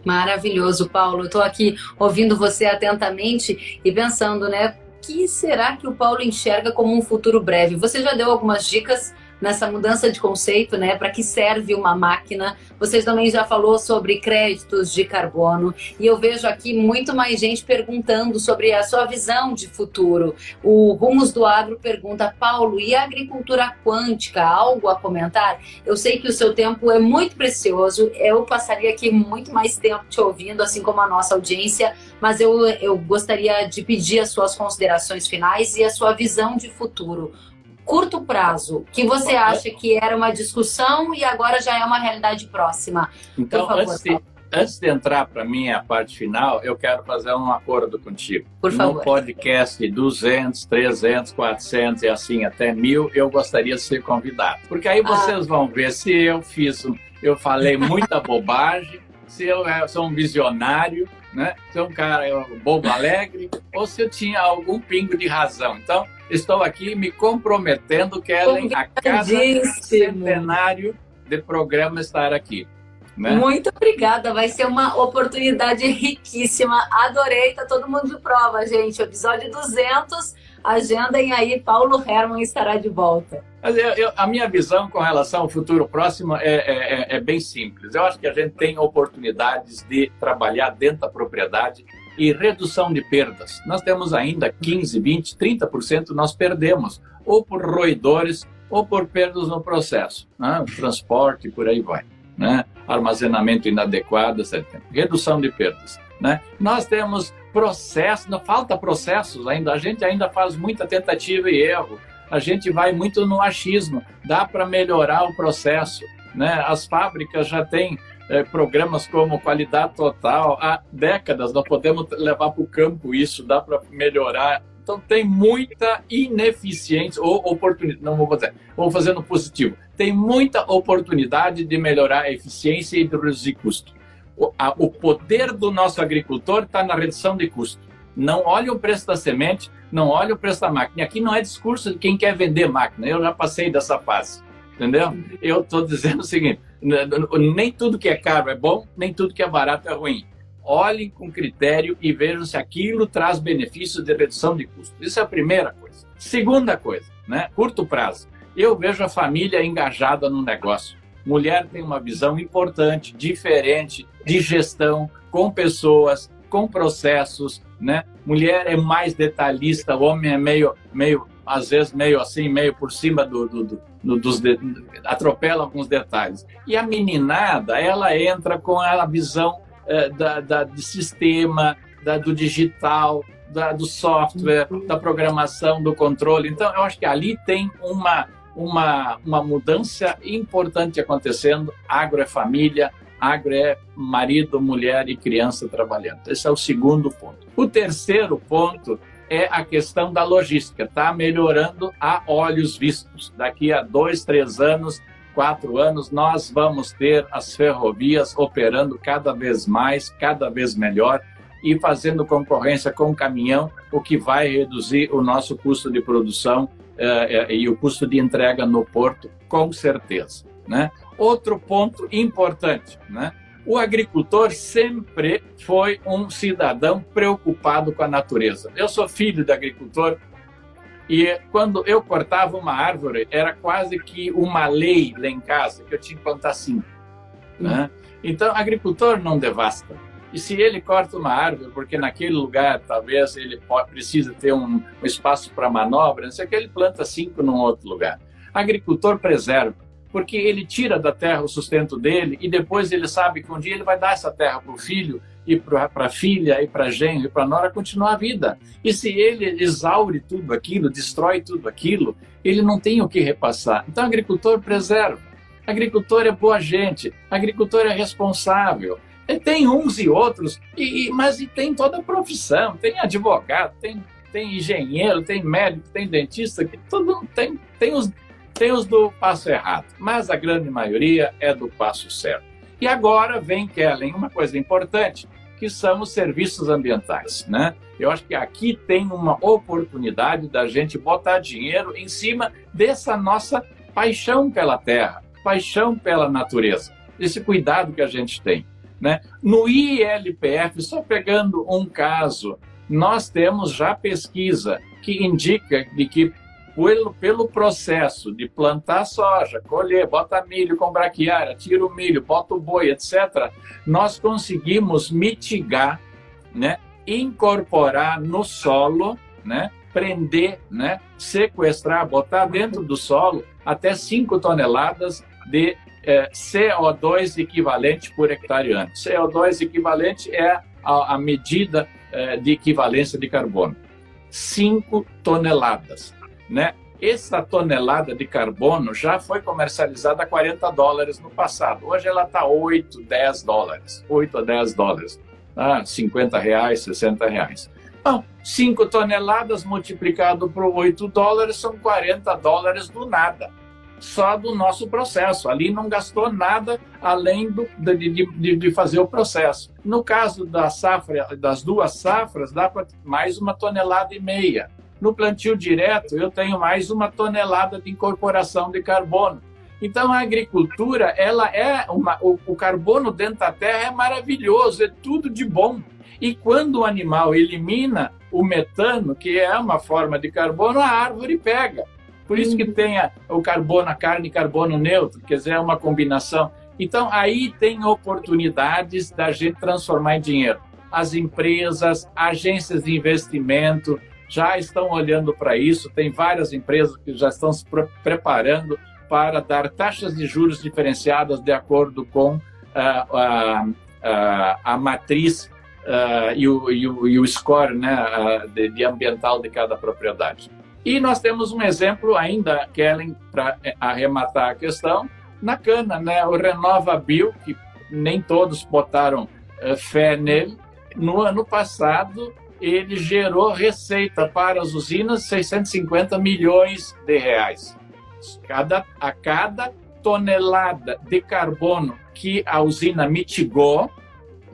Maravilhoso, Paulo. Estou aqui ouvindo você atentamente e pensando, né? O que será que o Paulo enxerga como um futuro breve? Você já deu algumas dicas nessa mudança de conceito, né? Para que serve uma máquina? Vocês também já falou sobre créditos de carbono e eu vejo aqui muito mais gente perguntando sobre a sua visão de futuro. O Rumos do Agro pergunta, Paulo, e a agricultura quântica? Algo a comentar? Eu sei que o seu tempo é muito precioso. Eu passaria aqui muito mais tempo te ouvindo, assim como a nossa audiência, mas eu, eu gostaria de pedir as suas considerações finais e a sua visão de futuro curto prazo, que você acha que era uma discussão e agora já é uma realidade próxima? Então, favor, antes, de, antes de entrar para mim a parte final, eu quero fazer um acordo contigo. Por favor. No podcast 200, 300, 400 e assim até mil, eu gostaria de ser convidado. Porque aí vocês ah. vão ver se eu fiz, eu falei muita bobagem, se eu sou um visionário, né? Se eu um cara bobo alegre, ou se eu tinha algum pingo de razão. Então, estou aqui me comprometendo, Kellen, a cada centenário de programa estar aqui. Né? Muito obrigada, vai ser uma oportunidade riquíssima. Adorei, tá todo mundo de prova, gente. Episódio 200, agendem aí, Paulo Herman estará de volta. Mas eu, eu, a minha visão com relação ao futuro próximo é, é, é, é bem simples. Eu acho que a gente tem oportunidades de trabalhar dentro da propriedade e redução de perdas. Nós temos ainda 15, 20, 30% nós perdemos, ou por roedores, ou por perdas no processo, né? transporte, por aí vai. Né? Armazenamento inadequado, etc. Redução de perdas. Né? Nós temos processos, falta processos ainda, a gente ainda faz muita tentativa e erro, a gente vai muito no achismo, dá para melhorar o processo. Né? As fábricas já têm é, programas como qualidade total há décadas. Nós podemos levar para o campo isso, dá para melhorar Então tem muita ineficiência ou oportunidade, não vou fazer, vou fazer no positivo. Tem muita oportunidade de melhorar a eficiência e de reduzir custo. O, a, o poder do nosso agricultor está na redução de custo. Não olhe o preço da semente, não olhe o preço da máquina. Aqui não é discurso de quem quer vender máquina. Eu já passei dessa fase, entendeu? Eu estou dizendo o seguinte: nem tudo que é caro é bom, nem tudo que é barato é ruim olhem com critério e vejam se aquilo traz benefícios de redução de custos. Isso é a primeira coisa. Segunda coisa, né? curto prazo. Eu vejo a família engajada no negócio. Mulher tem uma visão importante, diferente de gestão, com pessoas, com processos, né? Mulher é mais detalhista, o homem é meio, meio às vezes meio assim, meio por cima do, do, do dos de, atropela alguns detalhes. E a meninada, ela entra com a visão é, da, da, do sistema, da, do digital, da, do software, da programação, do controle. Então, eu acho que ali tem uma, uma, uma mudança importante acontecendo. Agro é família, agro é marido, mulher e criança trabalhando. Esse é o segundo ponto. O terceiro ponto é a questão da logística. Está melhorando a olhos vistos. Daqui a dois, três anos, quatro anos, nós vamos ter as ferrovias operando cada vez mais, cada vez melhor e fazendo concorrência com o caminhão, o que vai reduzir o nosso custo de produção eh, eh, e o custo de entrega no porto, com certeza. Né? Outro ponto importante, né? O agricultor sempre foi um cidadão preocupado com a natureza. Eu sou filho de agricultor, e quando eu cortava uma árvore, era quase que uma lei lá em casa, que eu tinha que plantar cinco. Né? Então, agricultor não devasta. E se ele corta uma árvore, porque naquele lugar talvez ele pode, precisa ter um, um espaço para manobra, não sei o que, ele planta cinco num outro lugar. Agricultor preserva, porque ele tira da terra o sustento dele e depois ele sabe que um dia ele vai dar essa terra para o filho e para a filha, e para genro, e para nora continuar a vida. E se ele exaure tudo aquilo, destrói tudo aquilo, ele não tem o que repassar. Então, agricultor preserva. Agricultor é boa gente, agricultor é responsável. E tem uns e outros, e, e, mas e tem toda a profissão, tem advogado, tem, tem engenheiro, tem médico, tem dentista, que todo tem, tem os tem os do passo errado, mas a grande maioria é do passo certo. E agora vem, Kellen, uma coisa importante, que são os serviços ambientais, né? Eu acho que aqui tem uma oportunidade da gente botar dinheiro em cima dessa nossa paixão pela terra, paixão pela natureza, esse cuidado que a gente tem, né? No ILPF, só pegando um caso, nós temos já pesquisa que indica de que pelo, pelo processo de plantar soja, colher, bota milho com braquiária, tira o milho, bota o boi, etc., nós conseguimos mitigar, né, incorporar no solo, né, prender, né, sequestrar, botar dentro do solo até 5 toneladas de é, CO2 equivalente por hectare ano. CO2 equivalente é a, a medida é, de equivalência de carbono. 5 toneladas né? Essa tonelada de carbono já foi comercializada a 40 dólares no passado. Hoje ela está 8, 10 dólares. 8 a 10 dólares. Ah, 50 reais, 60 reais. Bom, 5 toneladas multiplicado por 8 dólares são 40 dólares do nada. Só do nosso processo. Ali não gastou nada além do, de, de, de fazer o processo. No caso da safra, das duas safras, dá para mais uma tonelada e meia. No plantio direto, eu tenho mais uma tonelada de incorporação de carbono. Então, a agricultura, ela é uma, o, o carbono dentro da terra é maravilhoso, é tudo de bom. E quando o animal elimina o metano, que é uma forma de carbono, a árvore pega. Por isso que uhum. tem a, o carbono, a carne carbono neutro, quer dizer, é uma combinação. Então, aí tem oportunidades da gente transformar em dinheiro. As empresas, agências de investimento, já estão olhando para isso. Tem várias empresas que já estão se pre preparando para dar taxas de juros diferenciadas de acordo com uh, uh, uh, a matriz e o, e, o, e, o, score né, de, de, ambiental de cada propriedade. E nós temos um exemplo ainda, Kellen, para eh, arrematar a questão, na cana, né? o Renova Bio, que nem todos botaram fé nele, no ano passado ele gerou receita para as usinas 650 milhões de reais. Cada, a cada tonelada de carbono que a usina mitigou,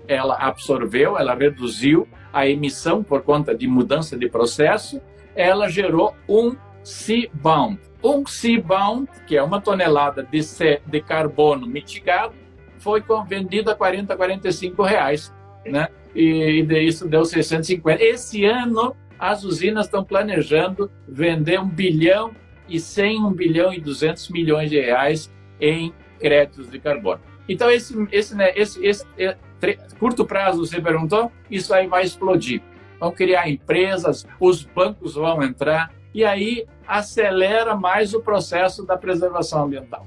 ela absorveu, ela reduziu a emissão por conta de mudança de processo, ela gerou um C-bound. Um C-bound, que é uma tonelada de, C, de carbono mitigado, foi vendido a 40, 45 reais, né? E, e isso deu 650. Esse ano, as usinas estão planejando vender um bilhão e 100, um bilhão e 200 milhões de reais em créditos de carbono. Então, esse, esse, né, esse, esse é, curto prazo, você perguntou, isso aí vai explodir. Vão criar empresas, os bancos vão entrar, e aí acelera mais o processo da preservação ambiental.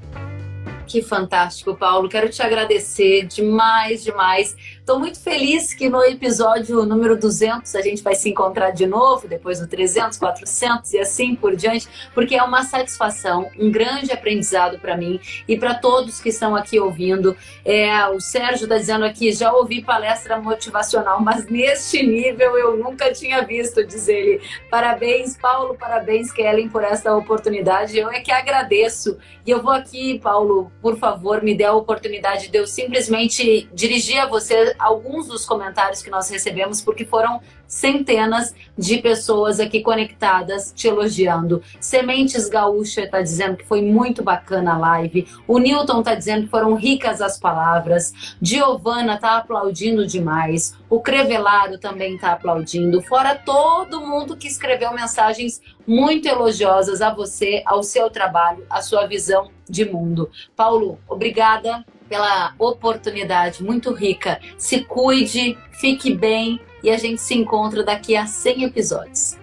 Que fantástico, Paulo. Quero te agradecer demais, demais. Estou muito feliz que no episódio número 200 a gente vai se encontrar de novo, depois no 300, 400 e assim por diante, porque é uma satisfação, um grande aprendizado para mim e para todos que estão aqui ouvindo. É, o Sérgio está dizendo aqui: já ouvi palestra motivacional, mas neste nível eu nunca tinha visto, diz ele. Parabéns, Paulo, parabéns, Kellen, por esta oportunidade. Eu é que agradeço. E eu vou aqui, Paulo, por favor, me dê a oportunidade de eu simplesmente dirigir a você alguns dos comentários que nós recebemos, porque foram centenas de pessoas aqui conectadas te elogiando. Sementes Gaúcha está dizendo que foi muito bacana a live. O Newton está dizendo que foram ricas as palavras. Giovana está aplaudindo demais. O Crevelado também está aplaudindo. Fora todo mundo que escreveu mensagens muito elogiosas a você, ao seu trabalho, à sua visão de mundo. Paulo, obrigada pela oportunidade muito rica. Se cuide, fique bem e a gente se encontra daqui a 100 episódios.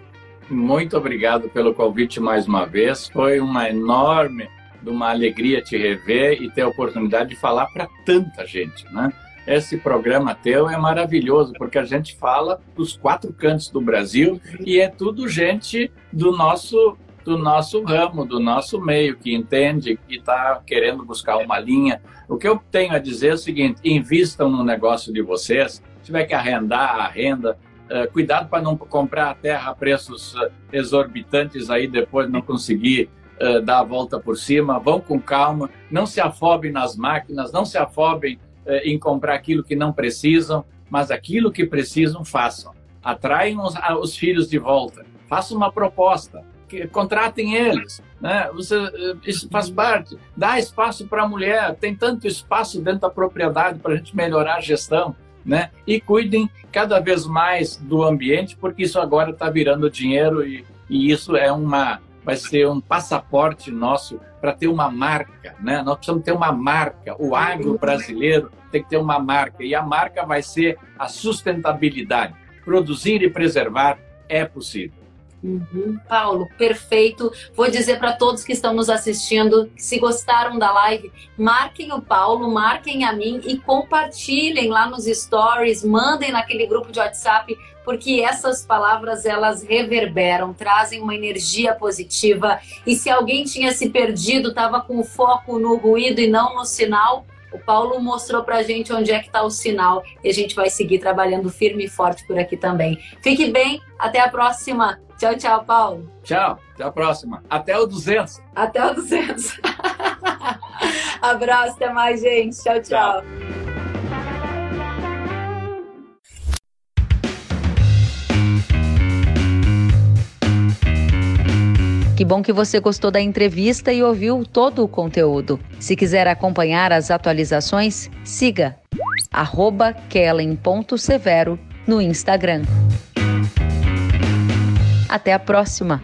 Muito obrigado pelo convite mais uma vez. Foi uma enorme, uma alegria te rever e ter a oportunidade de falar para tanta gente, né? Esse programa teu é maravilhoso porque a gente fala dos quatro cantos do Brasil e é tudo gente do nosso do nosso ramo, do nosso meio, que entende, que está querendo buscar uma linha. O que eu tenho a dizer é o seguinte: invistam no negócio de vocês. Se tiver que arrendar, arrenda. Uh, cuidado para não comprar a terra a preços uh, exorbitantes aí depois não conseguir uh, dar a volta por cima. Vão com calma, não se afobem nas máquinas, não se afobem em comprar aquilo que não precisam, mas aquilo que precisam, façam. Atraem os, os filhos de volta. Façam uma proposta contratem eles. Né? Você, eh, isso faz parte. Dá espaço para a mulher, tem tanto espaço dentro da propriedade para a gente melhorar a gestão. Né? E cuidem cada vez mais do ambiente, porque isso agora está virando dinheiro e, e isso é uma vai ser um passaporte nosso para ter uma marca, né? Nós precisamos ter uma marca. O agro brasileiro tem que ter uma marca e a marca vai ser a sustentabilidade. Produzir e preservar é possível. Uhum. Paulo, perfeito. Vou dizer para todos que estão nos assistindo, se gostaram da live, marquem o Paulo, marquem a mim e compartilhem lá nos stories, mandem naquele grupo de WhatsApp, porque essas palavras elas reverberam, trazem uma energia positiva. E se alguém tinha se perdido, estava com foco no ruído e não no sinal, o Paulo mostrou para a gente onde é que está o sinal e a gente vai seguir trabalhando firme e forte por aqui também. Fique bem, até a próxima. Tchau, tchau, Paulo. Tchau, até a próxima. Até o 200. Até o 200. Abraço, até mais, gente. tchau. tchau. tchau. Que bom que você gostou da entrevista e ouviu todo o conteúdo. Se quiser acompanhar as atualizações, siga kellen.severo no Instagram. Até a próxima!